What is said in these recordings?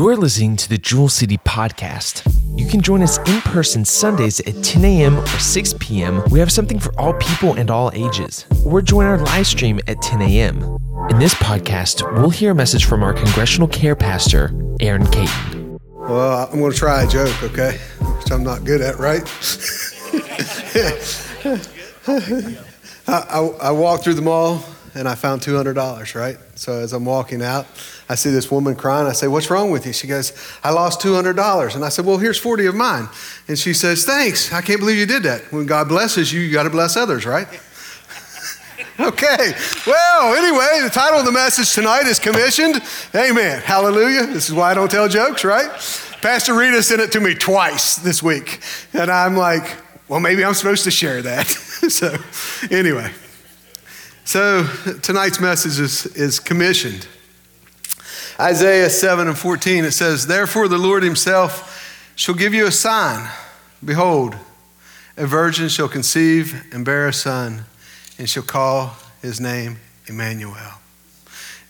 You're listening to the Jewel City Podcast. You can join us in person Sundays at 10 a.m. or 6 p.m. We have something for all people and all ages. Or join our live stream at 10 a.m. In this podcast, we'll hear a message from our congregational care pastor, Aaron Caton. Well, I'm going to try a joke, okay? Which I'm not good at, right? I, I, I walked through the mall and I found $200, right? So as I'm walking out, I see this woman crying. I say, What's wrong with you? She goes, I lost $200. And I said, Well, here's 40 of mine. And she says, Thanks. I can't believe you did that. When God blesses you, you got to bless others, right? okay. Well, anyway, the title of the message tonight is Commissioned. Amen. Hallelujah. This is why I don't tell jokes, right? Pastor Rita sent it to me twice this week. And I'm like, well, maybe I'm supposed to share that. so, anyway. So, tonight's message is, is commissioned. Isaiah 7 and 14, it says, Therefore the Lord himself shall give you a sign. Behold, a virgin shall conceive and bear a son, and shall call his name Emmanuel.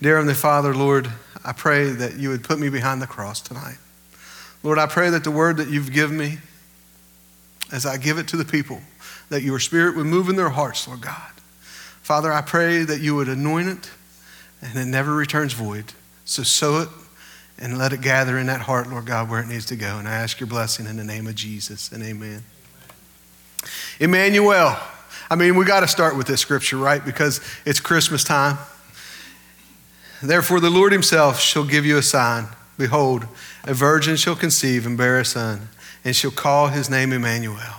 Dear Heavenly Father, Lord, I pray that you would put me behind the cross tonight. Lord, I pray that the word that you've given me, as I give it to the people, that your spirit would move in their hearts, Lord God. Father, I pray that you would anoint it and it never returns void. So sow it and let it gather in that heart, Lord God, where it needs to go. And I ask your blessing in the name of Jesus and amen. Emmanuel. I mean, we got to start with this scripture, right? Because it's Christmas time. Therefore, the Lord himself shall give you a sign. Behold, a virgin shall conceive and bear a son, and shall call his name Emmanuel.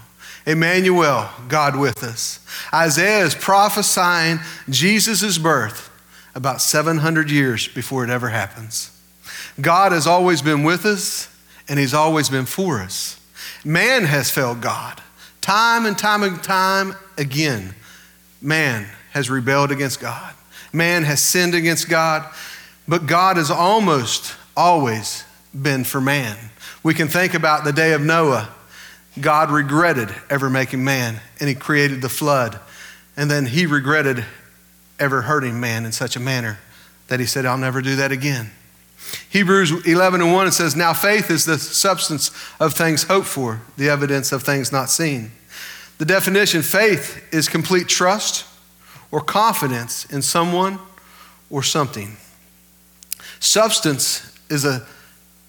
Emmanuel, God with us. Isaiah is prophesying Jesus' birth about 700 years before it ever happens. God has always been with us, and He's always been for us. Man has failed God. Time and time and time again, man has rebelled against God. Man has sinned against God, but God has almost always been for man. We can think about the day of Noah. God regretted ever making man, and he created the flood. And then he regretted ever hurting man in such a manner that he said, I'll never do that again. Hebrews 11 and 1 it says, Now faith is the substance of things hoped for, the evidence of things not seen. The definition faith is complete trust or confidence in someone or something. Substance is a,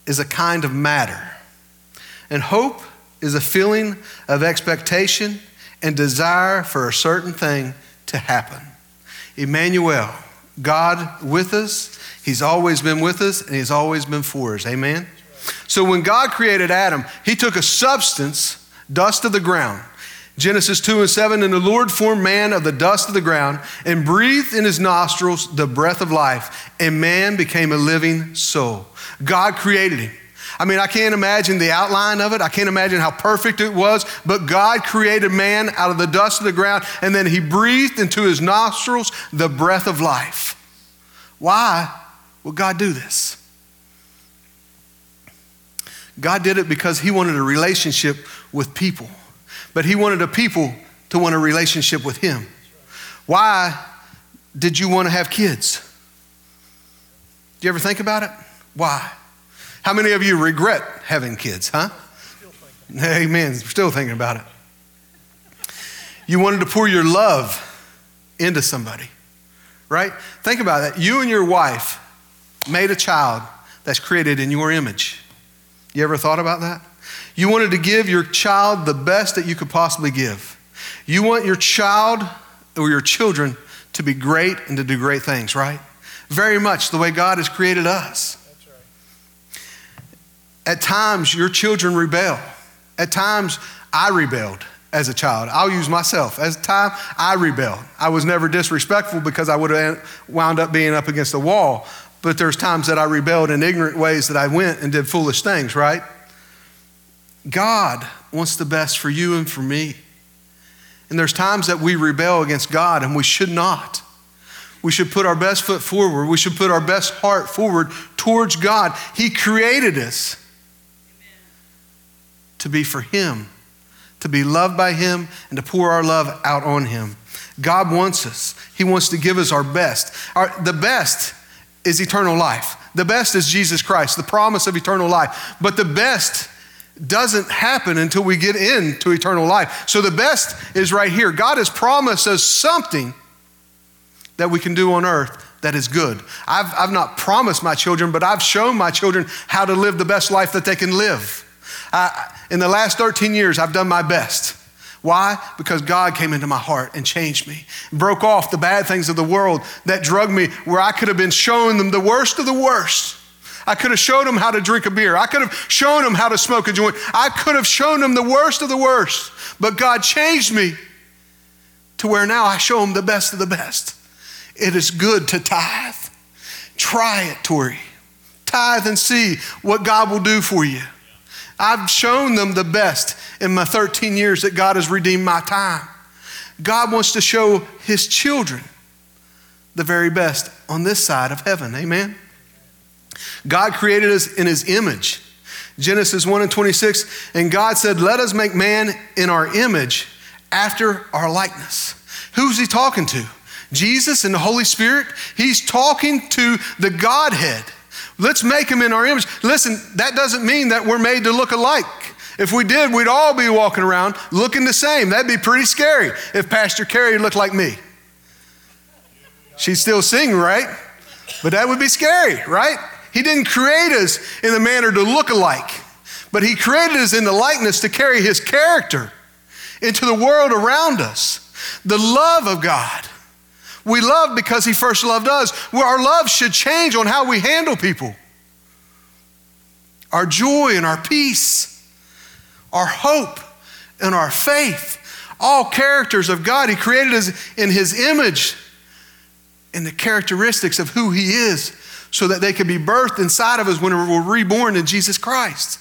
is a kind of matter. And hope is a feeling of expectation and desire for a certain thing to happen. Emmanuel, God with us. He's always been with us and He's always been for us. Amen? So when God created Adam, He took a substance, dust of the ground. Genesis 2 and 7, and the Lord formed man of the dust of the ground and breathed in his nostrils the breath of life, and man became a living soul. God created him. I mean, I can't imagine the outline of it. I can't imagine how perfect it was. But God created man out of the dust of the ground, and then He breathed into his nostrils the breath of life. Why would God do this? God did it because He wanted a relationship with people, but He wanted a people to want a relationship with Him. Why did you want to have kids? Do you ever think about it? Why? How many of you regret having kids, huh? Amen. Still thinking about it. You wanted to pour your love into somebody, right? Think about that. You and your wife made a child that's created in your image. You ever thought about that? You wanted to give your child the best that you could possibly give. You want your child or your children to be great and to do great things, right? Very much the way God has created us. At times, your children rebel. At times, I rebelled as a child. I'll use myself. As time, I rebelled. I was never disrespectful because I would have wound up being up against the wall. But there's times that I rebelled in ignorant ways that I went and did foolish things, right? God wants the best for you and for me. And there's times that we rebel against God and we should not. We should put our best foot forward. We should put our best heart forward towards God. He created us to be for Him, to be loved by Him, and to pour our love out on Him. God wants us. He wants to give us our best. Our, the best is eternal life. The best is Jesus Christ, the promise of eternal life. But the best doesn't happen until we get into eternal life. So the best is right here. God has promised us something that we can do on earth that is good. I've, I've not promised my children, but I've shown my children how to live the best life that they can live. I, in the last 13 years, I've done my best. Why? Because God came into my heart and changed me, broke off the bad things of the world that drug me where I could have been showing them the worst of the worst. I could have showed them how to drink a beer. I could have shown them how to smoke a joint. I could have shown them the worst of the worst. But God changed me to where now I show them the best of the best. It is good to tithe. Try it, Tori. Tithe and see what God will do for you. I've shown them the best in my 13 years that God has redeemed my time. God wants to show his children the very best on this side of heaven. Amen. God created us in his image. Genesis 1 and 26, and God said, Let us make man in our image after our likeness. Who's he talking to? Jesus and the Holy Spirit? He's talking to the Godhead. Let's make him in our image. Listen, that doesn't mean that we're made to look alike. If we did, we'd all be walking around looking the same. That'd be pretty scary if Pastor Carrie looked like me. She'd still sing, right? But that would be scary, right? He didn't create us in the manner to look alike, but He created us in the likeness to carry His character into the world around us. The love of God. We love because He first loved us. Our love should change on how we handle people. Our joy and our peace, our hope and our faith, all characters of God. He created us in His image and the characteristics of who He is so that they could be birthed inside of us when we're reborn in Jesus Christ.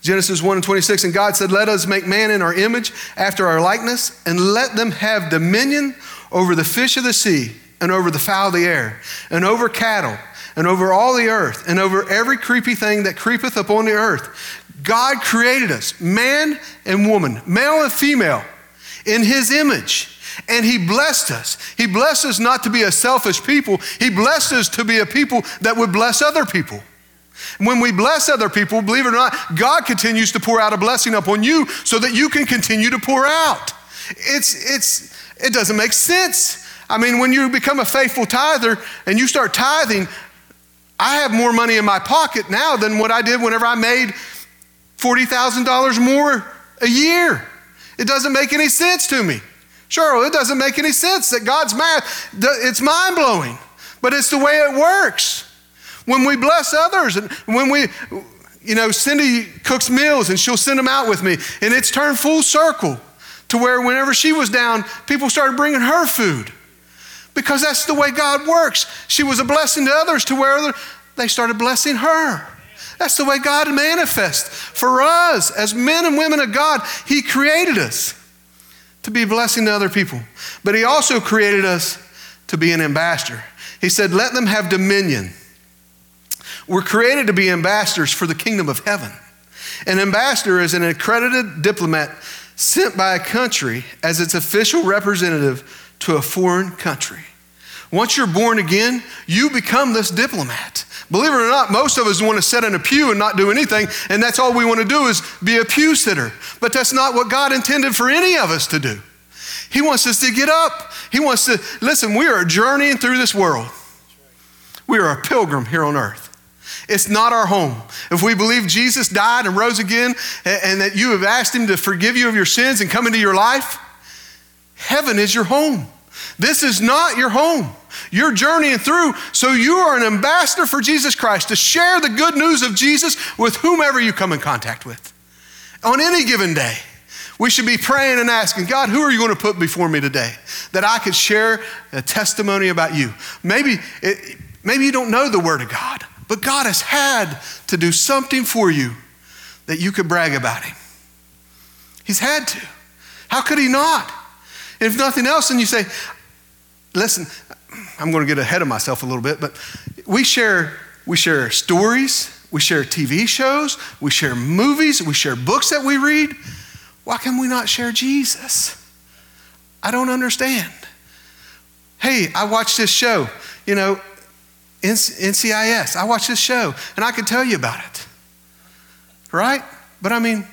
Genesis 1 and 26, and God said, Let us make man in our image, after our likeness, and let them have dominion over the fish of the sea, and over the fowl of the air, and over cattle, and over all the earth, and over every creepy thing that creepeth upon the earth. God created us, man and woman, male and female, in his image. And he blessed us. He blessed us not to be a selfish people, he blessed us to be a people that would bless other people. When we bless other people, believe it or not, God continues to pour out a blessing upon you so that you can continue to pour out. It's, it's, it doesn't make sense. I mean, when you become a faithful tither and you start tithing, I have more money in my pocket now than what I did whenever I made $40,000 more a year. It doesn't make any sense to me. Cheryl, it doesn't make any sense that God's math, it's mind blowing, but it's the way it works. When we bless others and when we, you know, Cindy cooks meals and she'll send them out with me, and it's turned full circle to where whenever she was down, people started bringing her food because that's the way God works. She was a blessing to others to where they started blessing her. That's the way God manifests. For us, as men and women of God, He created us to be a blessing to other people. But He also created us to be an ambassador. He said, Let them have dominion. We're created to be ambassadors for the kingdom of heaven. An ambassador is an accredited diplomat sent by a country as its official representative to a foreign country. Once you're born again, you become this diplomat. Believe it or not, most of us want to sit in a pew and not do anything, and that's all we want to do is be a pew sitter. But that's not what God intended for any of us to do. He wants us to get up. He wants to, listen, we are journeying through this world. We are a pilgrim here on earth. It's not our home. If we believe Jesus died and rose again and that you have asked Him to forgive you of your sins and come into your life, heaven is your home. This is not your home. You're journeying through, so you are an ambassador for Jesus Christ to share the good news of Jesus with whomever you come in contact with. On any given day, we should be praying and asking, God, who are you going to put before me today that I could share a testimony about you? Maybe, it, maybe you don't know the Word of God, but God has had to do something for you that you could brag about Him. He's had to. How could He not? If nothing else, then you say, listen, I'm going to get ahead of myself a little bit, but we share, we share stories, we share TV shows, we share movies, we share books that we read. Why can we not share Jesus? I don't understand. Hey, I watched this show. You know, NCIS. I watch this show and I could tell you about it. Right? But I mean,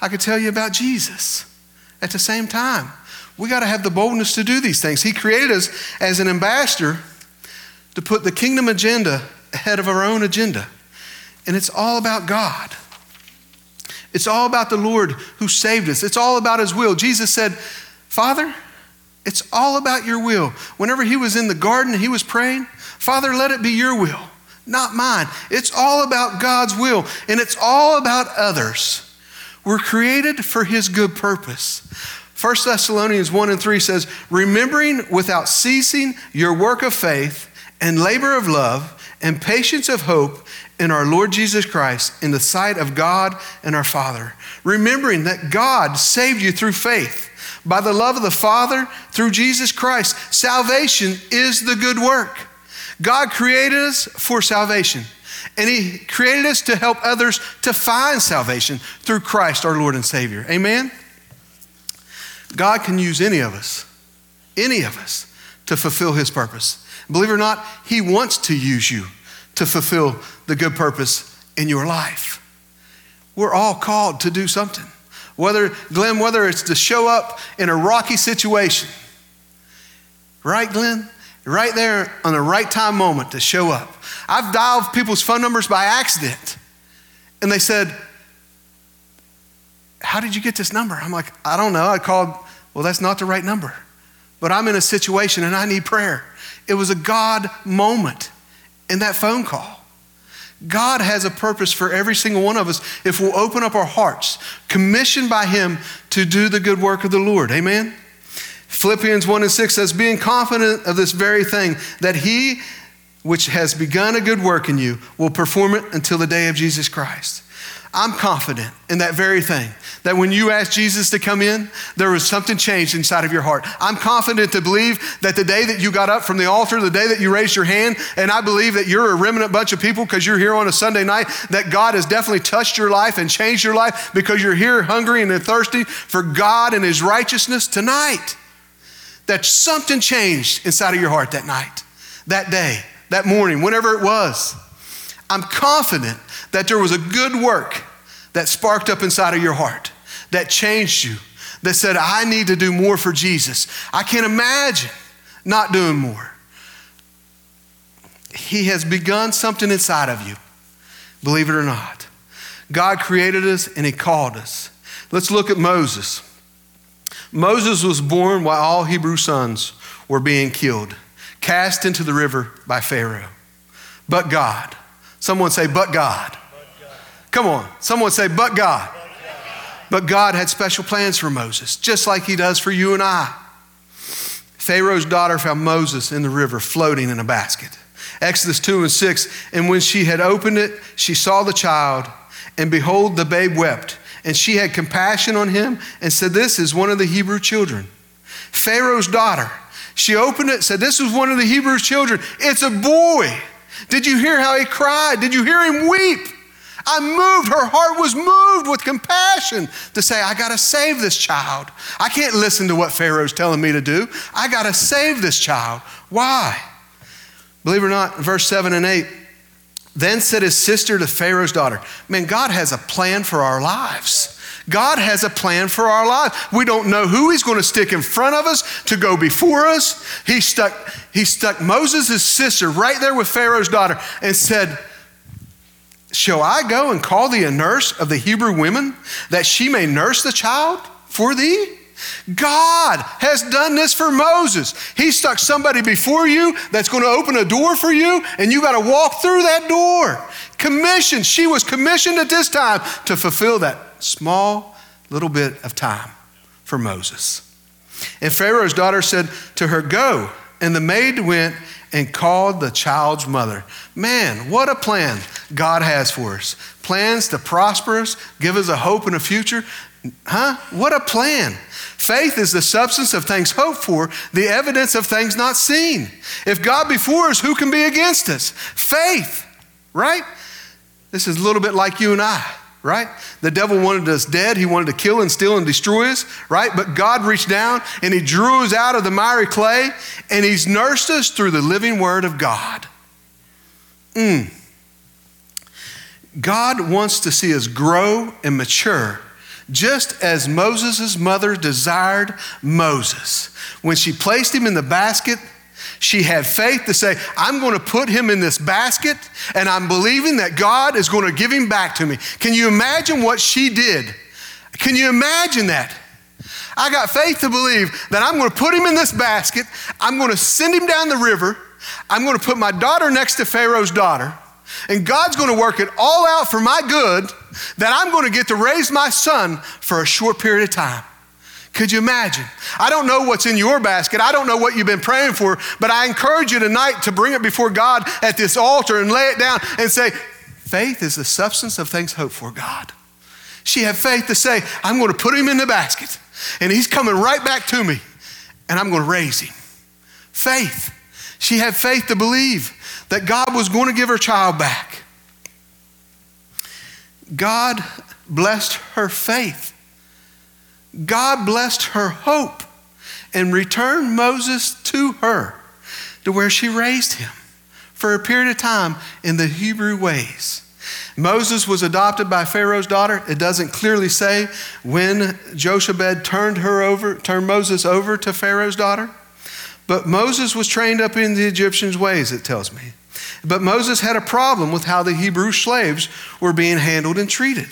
I could tell you about Jesus at the same time. We got to have the boldness to do these things. He created us as an ambassador to put the kingdom agenda ahead of our own agenda. And it's all about God. It's all about the Lord who saved us. It's all about His will. Jesus said, Father, it's all about your will. Whenever He was in the garden, He was praying, Father, let it be your will, not mine. It's all about God's will, and it's all about others. We're created for His good purpose. 1 Thessalonians 1 and 3 says, Remembering without ceasing your work of faith and labor of love and patience of hope in our Lord Jesus Christ in the sight of God and our Father. Remembering that God saved you through faith by the love of the Father through Jesus Christ. Salvation is the good work. God created us for salvation. And He created us to help others to find salvation through Christ our Lord and Savior. Amen? God can use any of us, any of us, to fulfill His purpose. Believe it or not, He wants to use you to fulfill the good purpose in your life. We're all called to do something. Whether, Glenn, whether it's to show up in a rocky situation, right, Glenn? Right there on the right time moment to show up. I've dialed people's phone numbers by accident, and they said, How did you get this number? I'm like, I don't know. I called, well, that's not the right number. But I'm in a situation and I need prayer. It was a God moment in that phone call. God has a purpose for every single one of us if we'll open up our hearts, commissioned by Him to do the good work of the Lord. Amen? Philippians 1 and 6 says, Being confident of this very thing, that He which has begun a good work in you will perform it until the day of Jesus Christ. I'm confident in that very thing. That when you asked Jesus to come in, there was something changed inside of your heart. I'm confident to believe that the day that you got up from the altar, the day that you raised your hand, and I believe that you're a remnant bunch of people because you're here on a Sunday night, that God has definitely touched your life and changed your life because you're here hungry and thirsty for God and His righteousness tonight. That something changed inside of your heart that night, that day, that morning, whenever it was. I'm confident that there was a good work that sparked up inside of your heart, that changed you, that said, I need to do more for Jesus. I can't imagine not doing more. He has begun something inside of you, believe it or not. God created us and He called us. Let's look at Moses. Moses was born while all Hebrew sons were being killed, cast into the river by Pharaoh. But God, someone say, but God. Come on. Someone say, but God. But God had special plans for Moses, just like He does for you and I. Pharaoh's daughter found Moses in the river floating in a basket. Exodus 2 and 6. And when she had opened it, she saw the child, and behold, the babe wept. And she had compassion on him and said, This is one of the Hebrew children. Pharaoh's daughter, she opened it, said, This is one of the Hebrew children. It's a boy. Did you hear how he cried? Did you hear him weep? I moved, her heart was moved with compassion to say, I got to save this child. I can't listen to what Pharaoh's telling me to do. I got to save this child. Why? Believe it or not, verse 7 and 8. Then said his sister to Pharaoh's daughter, Man, God has a plan for our lives. God has a plan for our lives. We don't know who he's going to stick in front of us to go before us. He stuck, he stuck Moses' sister right there with Pharaoh's daughter and said, Shall I go and call thee a nurse of the Hebrew women that she may nurse the child for thee? God has done this for Moses. He stuck somebody before you that's going to open a door for you, and you got to walk through that door. Commissioned. She was commissioned at this time to fulfill that small little bit of time for Moses. And Pharaoh's daughter said to her, Go. And the maid went and called the child's mother. Man, what a plan God has for us. Plans to prosper us, give us a hope and a future. Huh? What a plan. Faith is the substance of things hoped for, the evidence of things not seen. If God before us, who can be against us? Faith, right? This is a little bit like you and I right? The devil wanted us dead. He wanted to kill and steal and destroy us, right? But God reached down and He drew us out of the miry clay and He's nursed us through the living Word of God. Mm. God wants to see us grow and mature just as Moses' mother desired Moses. When she placed him in the basket, she had faith to say, I'm going to put him in this basket and I'm believing that God is going to give him back to me. Can you imagine what she did? Can you imagine that? I got faith to believe that I'm going to put him in this basket. I'm going to send him down the river. I'm going to put my daughter next to Pharaoh's daughter. And God's going to work it all out for my good that I'm going to get to raise my son for a short period of time. Could you imagine? I don't know what's in your basket. I don't know what you've been praying for, but I encourage you tonight to bring it before God at this altar and lay it down and say, Faith is the substance of things hoped for, God. She had faith to say, I'm going to put him in the basket, and he's coming right back to me, and I'm going to raise him. Faith. She had faith to believe that God was going to give her child back. God blessed her faith. God blessed her hope and returned Moses to her to where she raised him for a period of time in the Hebrew ways. Moses was adopted by Pharaoh's daughter. It doesn't clearly say when Jochebed turned her over, turned Moses over to Pharaoh's daughter. But Moses was trained up in the Egyptians' ways, it tells me. But Moses had a problem with how the Hebrew slaves were being handled and treated.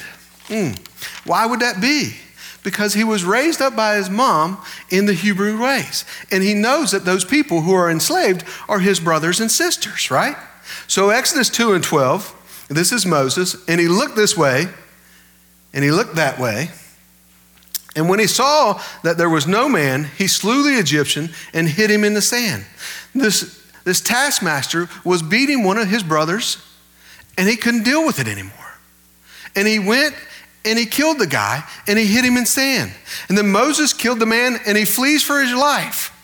Mm. Why would that be? Because he was raised up by his mom in the Hebrew ways. And he knows that those people who are enslaved are his brothers and sisters, right? So, Exodus 2 and 12, this is Moses, and he looked this way, and he looked that way. And when he saw that there was no man, he slew the Egyptian and hid him in the sand. This, this taskmaster was beating one of his brothers, and he couldn't deal with it anymore. And he went and he killed the guy and he hid him in sand. And then Moses killed the man and he flees for his life.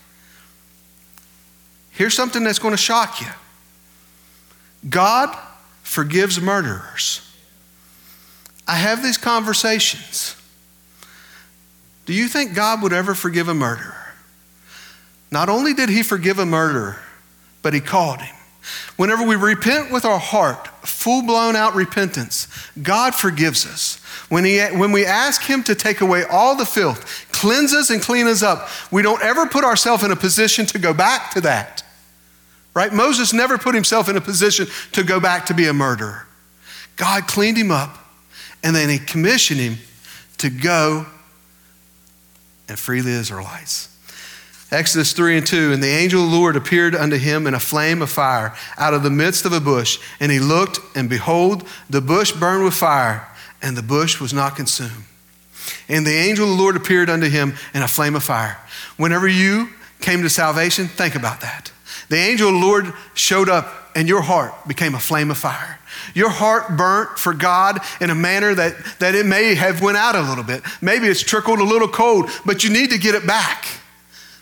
Here's something that's going to shock you God forgives murderers. I have these conversations. Do you think God would ever forgive a murderer? Not only did he forgive a murderer, but he called him. Whenever we repent with our heart, full blown out repentance, God forgives us. When, he, when we ask Him to take away all the filth, cleanse us and clean us up, we don't ever put ourselves in a position to go back to that. Right? Moses never put himself in a position to go back to be a murderer. God cleaned him up, and then He commissioned him to go and free the Israelites. Exodus 3 and 2 And the angel of the Lord appeared unto him in a flame of fire out of the midst of a bush. And he looked, and behold, the bush burned with fire, and the bush was not consumed. And the angel of the Lord appeared unto him in a flame of fire. Whenever you came to salvation, think about that. The angel of the Lord showed up, and your heart became a flame of fire. Your heart burnt for God in a manner that, that it may have went out a little bit. Maybe it's trickled a little cold, but you need to get it back.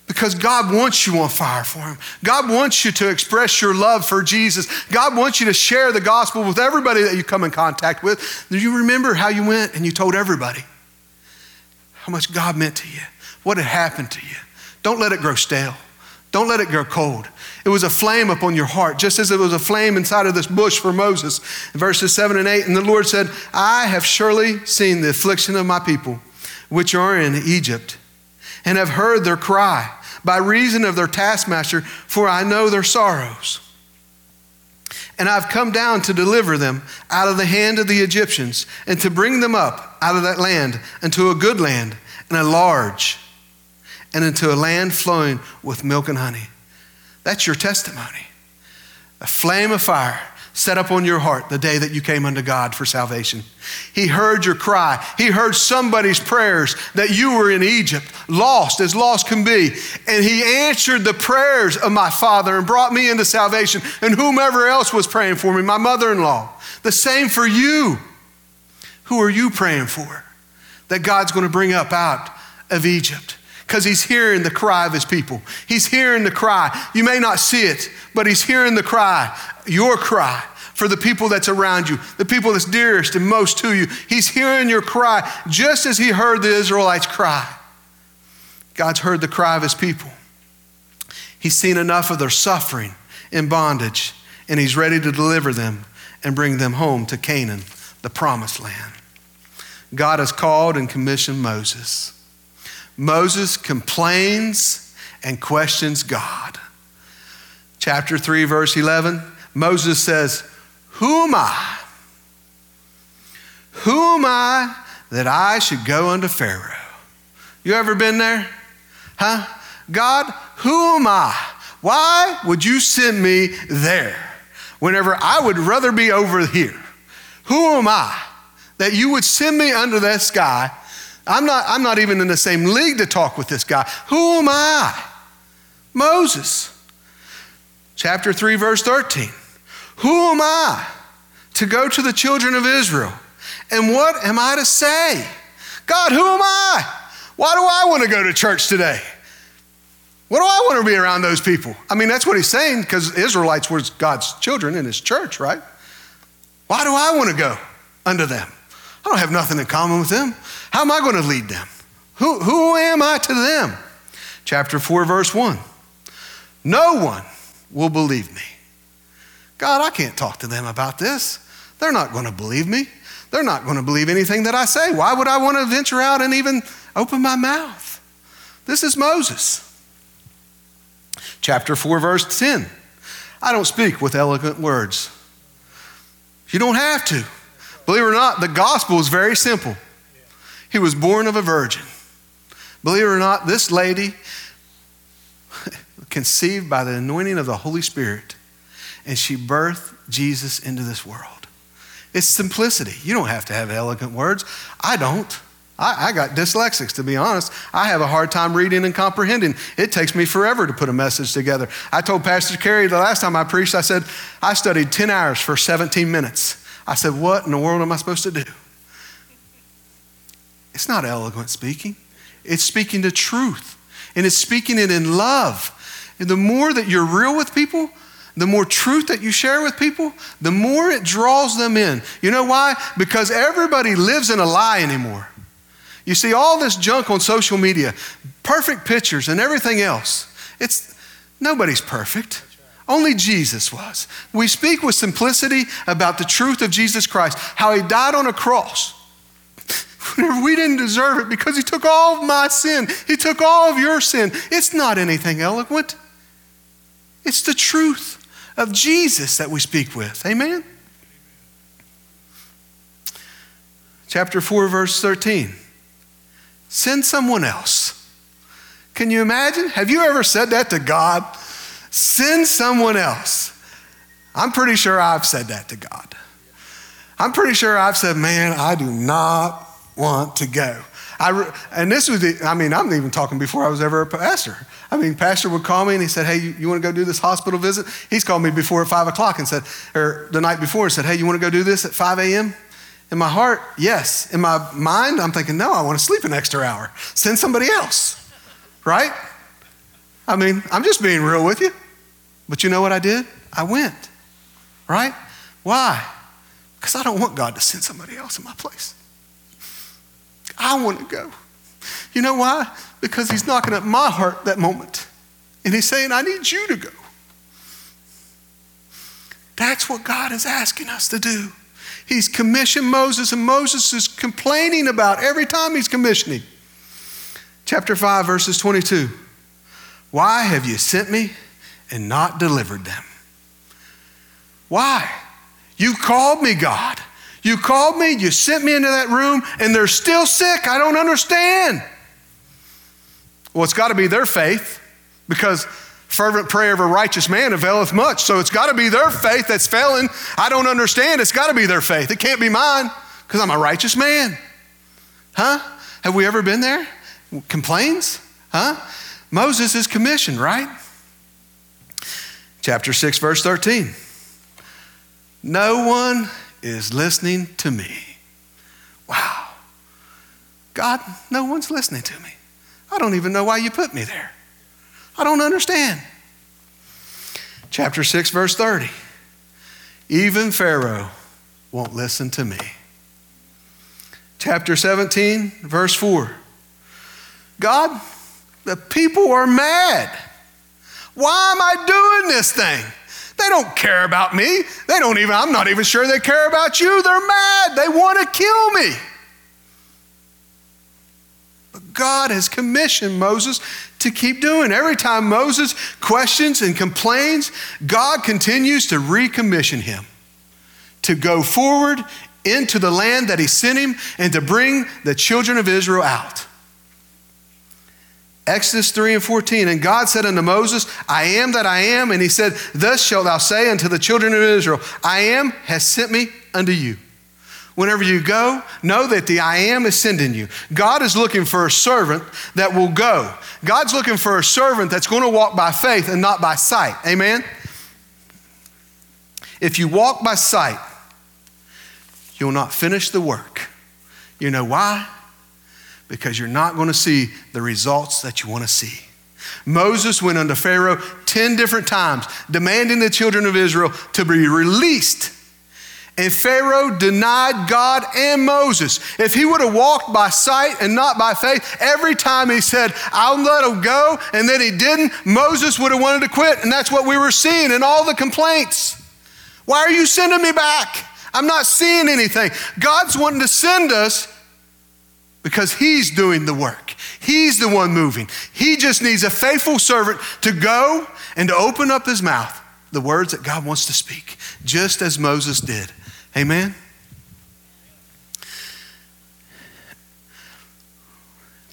Because God wants you on fire for Him. God wants you to express your love for Jesus. God wants you to share the gospel with everybody that you come in contact with. Do you remember how you went and you told everybody how much God meant to you, what had happened to you? Don't let it grow stale. Don't let it grow cold. It was a flame upon your heart, just as it was a flame inside of this bush for Moses. In verses 7 and 8, and the Lord said, I have surely seen the affliction of my people, which are in Egypt and have heard their cry by reason of their taskmaster, for I know their sorrows. And I've come down to deliver them out of the hand of the Egyptians and to bring them up out of that land into a good land and a large and into a land flowing with milk and honey. That's your testimony. A flame of fire set up on your heart the day that you came unto God for salvation. He heard your cry. He heard somebody's prayers that you were in Egypt, lost as lost can be. And He answered the prayers of my father and brought me into salvation and whomever else was praying for me, my mother in law. The same for you. Who are you praying for that God's going to bring up out of Egypt? Because he's hearing the cry of his people. He's hearing the cry. You may not see it, but he's hearing the cry your cry for the people that's around you, the people that's dearest and most to you. He's hearing your cry just as he heard the Israelites cry. God's heard the cry of his people. He's seen enough of their suffering in bondage, and he's ready to deliver them and bring them home to Canaan, the promised land. God has called and commissioned Moses. Moses complains and questions God. Chapter 3, verse 11, Moses says, Who am I? Who am I that I should go unto Pharaoh? You ever been there? Huh? God, who am I? Why would you send me there whenever I would rather be over here? Who am I that you would send me under that guy? I'm not, I'm not even in the same league to talk with this guy. Who am I? Moses. Chapter 3, verse 13. Who am I to go to the children of Israel? And what am I to say? God, who am I? Why do I want to go to church today? What do I want to be around those people? I mean, that's what he's saying because Israelites were God's children in his church, right? Why do I want to go unto them? I don't have nothing in common with them. How am I going to lead them? Who, who am I to them? Chapter 4, verse 1. No one will believe me. God, I can't talk to them about this. They're not going to believe me. They're not going to believe anything that I say. Why would I want to venture out and even open my mouth? This is Moses. Chapter 4, verse 10. I don't speak with eloquent words. You don't have to. Believe it or not, the gospel is very simple. He was born of a virgin. Believe it or not, this lady conceived by the anointing of the Holy Spirit, and she birthed Jesus into this world. It's simplicity. You don't have to have elegant words. I don't. I, I, got dyslexics, to be honest. I have a hard time reading and comprehending. It takes me forever to put a message together. I told Pastor Kerry the last time I preached, I said, I studied 10 hours for 17 minutes. I said, What in the world am I supposed to do? It's not eloquent speaking, it's speaking the truth, and it's speaking it in love. And the more that you're real with people, the more truth that you share with people, the more it draws them in. You know why? Because everybody lives in a lie anymore. You see all this junk on social media, perfect pictures and everything else. It's nobody's perfect. Only Jesus was. We speak with simplicity about the truth of Jesus Christ, how he died on a cross. we didn't deserve it because he took all of my sin. He took all of your sin. It's not anything eloquent. It's the truth of Jesus that we speak with. Amen? Chapter 4, verse 13. Send someone else. Can you imagine? Have you ever said that to God? Send someone else. I'm pretty sure I've said that to God. I'm pretty sure I've said, man, I do not want to go. I, and this was, the, I mean, I'm even talking before I was ever a pastor. I mean, pastor would call me and he said, hey, you, you want to go do this hospital visit? He's called me before at 5 o'clock and said, or the night before and said, hey, you want to go do this at 5 a.m.? In my heart, yes. In my mind, I'm thinking, no, I want to sleep an extra hour. Send somebody else, right? I mean, I'm just being real with you. But you know what I did? I went, right? Why? Because I don't want God to send somebody else in my place. I want to go. You know why? Because he's knocking at my heart that moment. And he's saying, I need you to go. That's what God is asking us to do. He's commissioned Moses, and Moses is complaining about every time he's commissioning. Chapter 5, verses 22. Why have you sent me and not delivered them? Why? You called me, God. You called me, you sent me into that room, and they're still sick. I don't understand. Well, it's got to be their faith because fervent prayer of a righteous man availeth much. So it's got to be their faith that's failing. I don't understand. It's got to be their faith. It can't be mine because I'm a righteous man. Huh? Have we ever been there? Complains? Huh? Moses is commissioned, right? Chapter 6, verse 13. No one is listening to me. Wow. God, no one's listening to me. I don't even know why you put me there. I don't understand. Chapter 6, verse 30. Even Pharaoh won't listen to me. Chapter 17, verse 4. God, the people are mad. Why am I doing this thing? They don't care about me. They don't even, I'm not even sure they care about you. They're mad. They want to kill me. But God has commissioned Moses to keep doing. Every time Moses questions and complains, God continues to recommission him to go forward into the land that he sent him and to bring the children of Israel out. Exodus 3 and 14. And God said unto Moses, I am that I am. And he said, Thus shalt thou say unto the children of Israel, I am has sent me unto you. Whenever you go, know that the I am is sending you. God is looking for a servant that will go. God's looking for a servant that's going to walk by faith and not by sight. Amen? If you walk by sight, you'll not finish the work. You know why? Because you're not going to see the results that you want to see. Moses went unto Pharaoh 10 different times, demanding the children of Israel to be released. And Pharaoh denied God and Moses. If he would have walked by sight and not by faith, every time he said, I'll let him go, and then he didn't, Moses would have wanted to quit. And that's what we were seeing in all the complaints. Why are you sending me back? I'm not seeing anything. God's wanting to send us because He's doing the work. He's the one moving. He just needs a faithful servant to go and to open up his mouth, the words that God wants to speak, just as Moses did. Amen?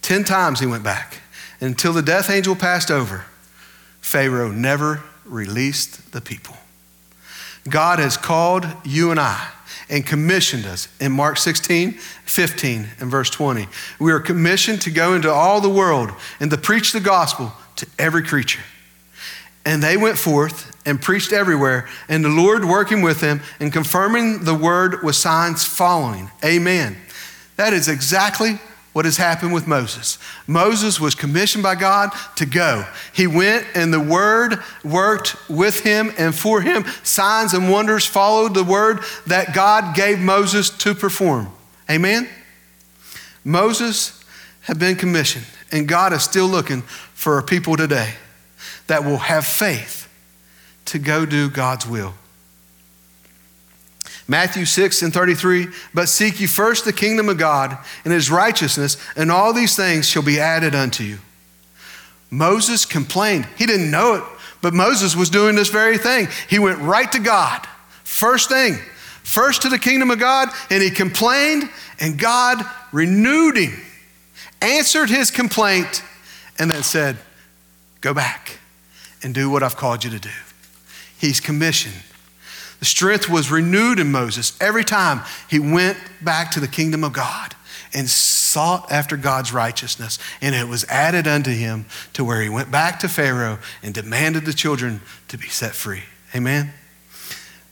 Ten times he went back. Until the death angel passed over, Pharaoh never released the people. God has called you and I and commissioned us in Mark 16, 15, and verse 20. We are commissioned to go into all the world and to preach the gospel to every creature. And they went forth and preached everywhere, and the Lord working with them and confirming the word with signs following. Amen. That is exactly what has happened with Moses. Moses was commissioned by God to go. He went, and the word worked with him and for him. Signs and wonders followed the word that God gave Moses to perform. Amen? Moses had been commissioned, and God is still looking for a people today that will have faith to go do God's will. Matthew 6 and 33, but seek ye first the kingdom of God and his righteousness, and all these things shall be added unto you. Moses complained. He didn't know it, but Moses was doing this very thing. He went right to God. First thing, first to the kingdom of God, and he complained, and God renewed him, answered his complaint, and then said, Go back and do what I've called you to do. He's commissioned the strength was renewed in Moses every time he went back to the kingdom of God and sought after God's righteousness. And it was added unto him to where he went back to Pharaoh and demanded the children to be set free. Amen.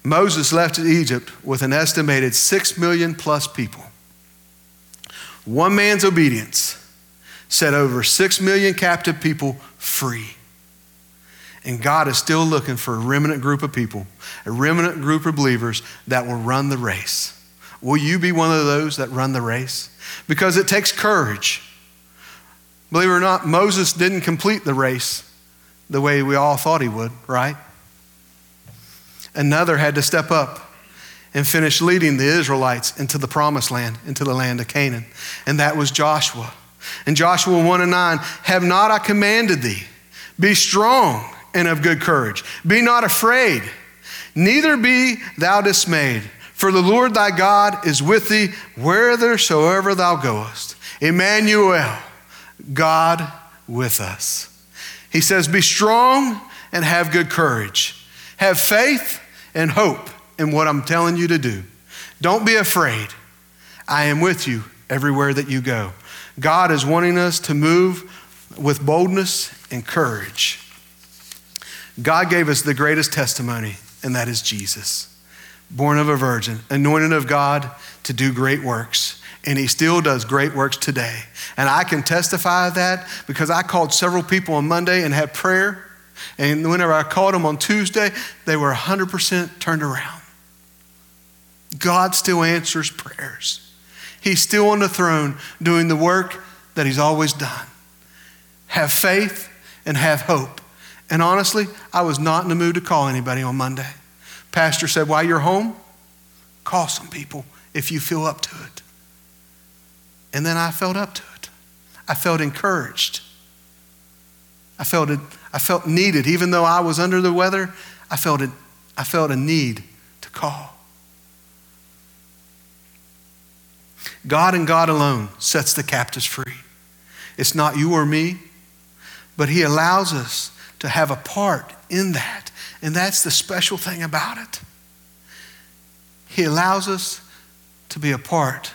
Moses left Egypt with an estimated six million plus people. One man's obedience set over six million captive people free. And God is still looking for a remnant group of people, a remnant group of believers that will run the race. Will you be one of those that run the race? Because it takes courage. Believe it or not, Moses didn't complete the race the way we all thought he would, right? Another had to step up and finish leading the Israelites into the promised land, into the land of Canaan. And that was Joshua. In Joshua 1 and 9, have not I commanded thee? Be strong and of good courage. Be not afraid, neither be thou dismayed, for the Lord thy God is with thee whithersoever thou goest. Emmanuel, God with us. He says, Be strong and have good courage. Have faith and hope in what I'm telling you to do. Don't be afraid. I am with you everywhere that you go. God is wanting us to move with boldness and courage. God gave us the greatest testimony, and that is Jesus. Born of a virgin, anointed of God to do great works. And he still does great works today. And I can testify of that because I called several people on Monday and had prayer. And whenever I called them on Tuesday, they were 100% turned around. God still answers prayers. He's still on the throne doing the work that he's always done. Have faith and have hope And honestly, I was not in the mood to call anybody on Monday. Pastor said, while you're home, call some people if you feel up to it. And then I felt up to it. I felt encouraged. I felt it, I felt needed. Even though I was under the weather, I felt it, I felt a need to call. God and God alone sets the captives free. It's not you or me, but He allows us to have a part in that. And that's the special thing about it. He allows us to be a part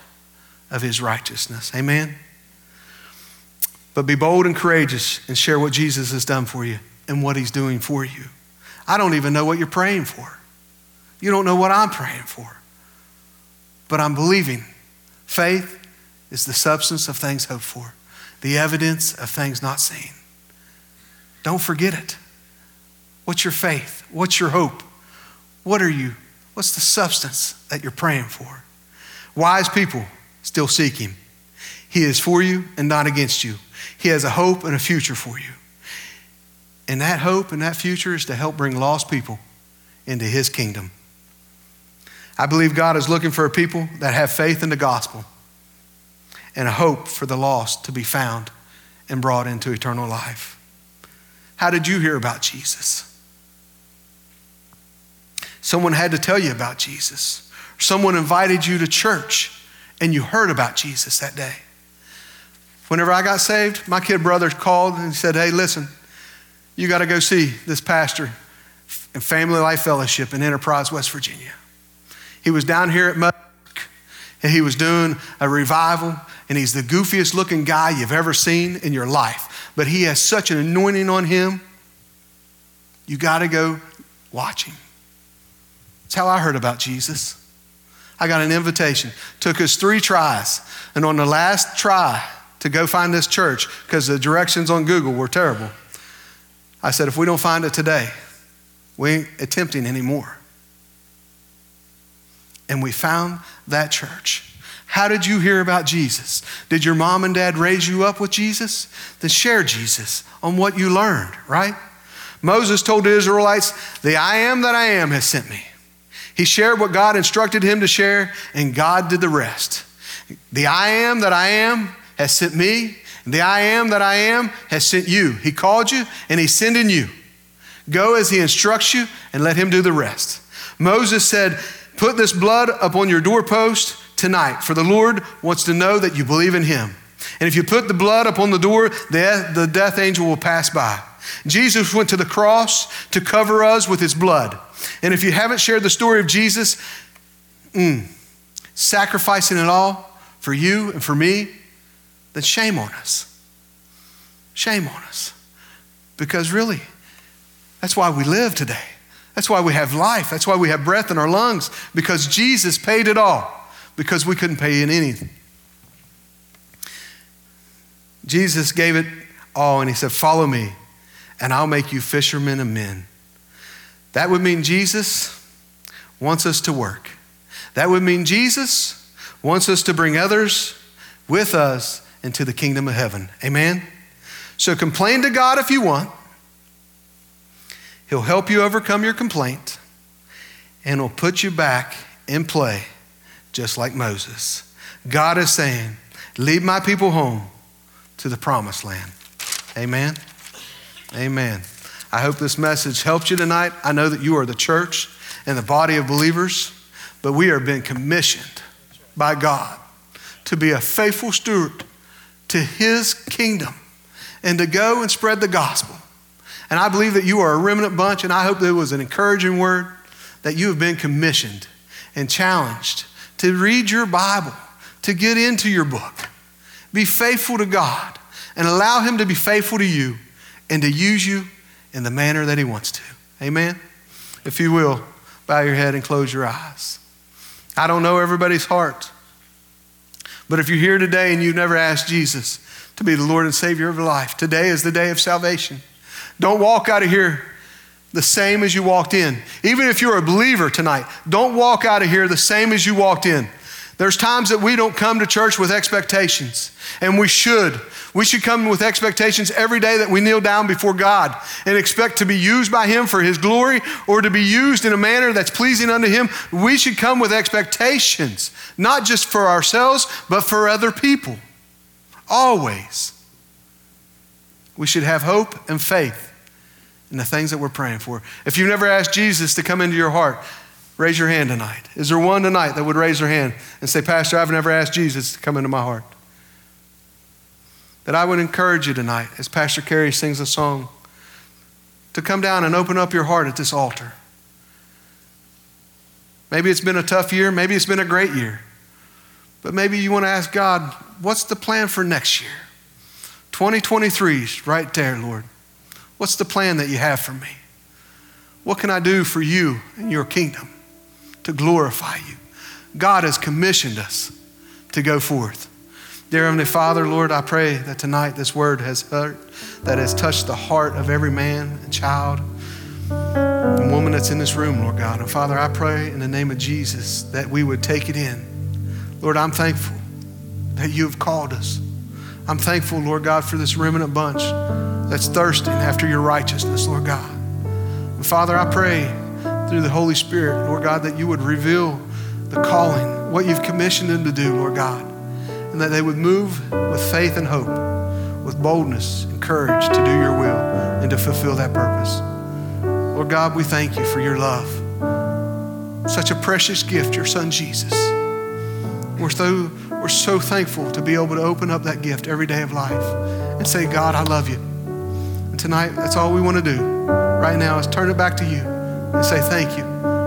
of His righteousness. Amen? But be bold and courageous and share what Jesus has done for you and what He's doing for you. I don't even know what you're praying for. You don't know what I'm praying for. But I'm believing Faith is the substance of things hoped for, the evidence of things not seen. Don't forget it. What's your faith? What's your hope? What are you? What's the substance that you're praying for? Wise people still seek Him. He is for you and not against you. He has a hope and a future for you. And that hope and that future is to help bring lost people into His kingdom. I believe God is looking for a people that have faith in the gospel and a hope for the lost to be found and brought into eternal life. How did you hear about Jesus? Someone had to tell you about Jesus. Someone invited you to church and you heard about Jesus that day. Whenever I got saved, my kid brother called and said, Hey, listen, you got to go see this pastor in Family Life Fellowship in Enterprise, West Virginia. He was down here at Mud and he was doing a revival, and he's the goofiest looking guy you've ever seen in your life. But he has such an anointing on him, you got to go watch him. That's how I heard about Jesus. I got an invitation. Took us three tries. And on the last try to go find this church, because the directions on Google were terrible, I said, if we don't find it today, we ain't attempting anymore and we found that church. How did you hear about Jesus? Did your mom and dad raise you up with Jesus? Then share Jesus on what you learned, right? Moses told the Israelites, The I am that I am has sent me. He shared what God instructed him to share, and God did the rest. The I am that I am has sent me, the I am that I am has sent you. He called you, and He's sending you. Go as He instructs you, and let Him do the rest. Moses said, Put this blood upon your doorpost tonight, for the Lord wants to know that you believe in him. And if you put the blood upon the door, the, the death angel will pass by. Jesus went to the cross to cover us with his blood. And if you haven't shared the story of Jesus, mm, sacrificing it all for you and for me, then shame on us. Shame on us. Because really, that's why we live today. That's why we have life. That's why we have breath in our lungs, because Jesus paid it all, because we couldn't pay in anything. Jesus gave it all, and he said, Follow me, and I'll make you fishermen of men. That would mean Jesus wants us to work. That would mean Jesus wants us to bring others with us into the kingdom of heaven. Amen? So complain to God if you want. He'll help you overcome your complaint and will put you back in play, just like Moses. God is saying, Lead my people home to the promised land. Amen. Amen. I hope this message helped you tonight. I know that you are the church and the body of believers, but we are being commissioned by God to be a faithful steward to his kingdom and to go and spread the gospel and I believe that you are a remnant bunch, and I hope that it was an encouraging word that you have been commissioned and challenged to read your Bible, to get into your book. Be faithful to God and allow Him to be faithful to you and to use you in the manner that He wants to. Amen? If you will, bow your head and close your eyes. I don't know everybody's heart, but if you're here today and you've never asked Jesus to be the Lord and Savior of your life, today is the day of salvation. Don't walk out of here the same as you walked in. Even if you're a believer tonight, don't walk out of here the same as you walked in. There's times that we don't come to church with expectations, and we should. We should come with expectations every day that we kneel down before God and expect to be used by Him for His glory or to be used in a manner that's pleasing unto Him. We should come with expectations, not just for ourselves, but for other people. Always. We should have hope and faith in the things that we're praying for. If you've never asked Jesus to come into your heart, raise your hand tonight. Is there one tonight that would raise their hand and say, Pastor, I've never asked Jesus to come into my heart? That I would encourage you tonight, as Pastor Carey sings a song, to come down and open up your heart at this altar. Maybe it's been a tough year, maybe it's been a great year. But maybe you want to ask God, what's the plan for next year? 2023 is right there, Lord. What's the plan that you have for me? What can I do for you and your kingdom to glorify you? God has commissioned us to go forth. Dear Heavenly Father, Lord, I pray that tonight this word has hurt, that has touched the heart of every man and child and woman that's in this room, Lord God. And Father, I pray in the name of Jesus that we would take it in. Lord, I'm thankful that you have called us. I'm thankful, Lord God, for this remnant bunch that's thirsting after your righteousness, Lord God. And Father, I pray through the Holy Spirit, Lord God, that you would reveal the calling, what you've commissioned them to do, Lord God, and that they would move with faith and hope, with boldness and courage to do your will and to fulfill that purpose. Lord God, we thank you for your love. Such a precious gift, your son Jesus. We're so, we're so thankful to be able to open up that gift every day of life and say, God, I love you. And tonight, that's all we want to do right now is turn it back to you and say thank you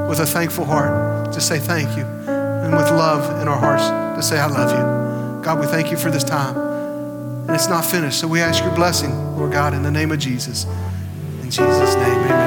with a thankful heart. Just say thank you. And with love in our hearts to say, I love you. God, we thank you for this time. And it's not finished. So we ask your blessing, Lord God, in the name of Jesus. In Jesus' name, amen.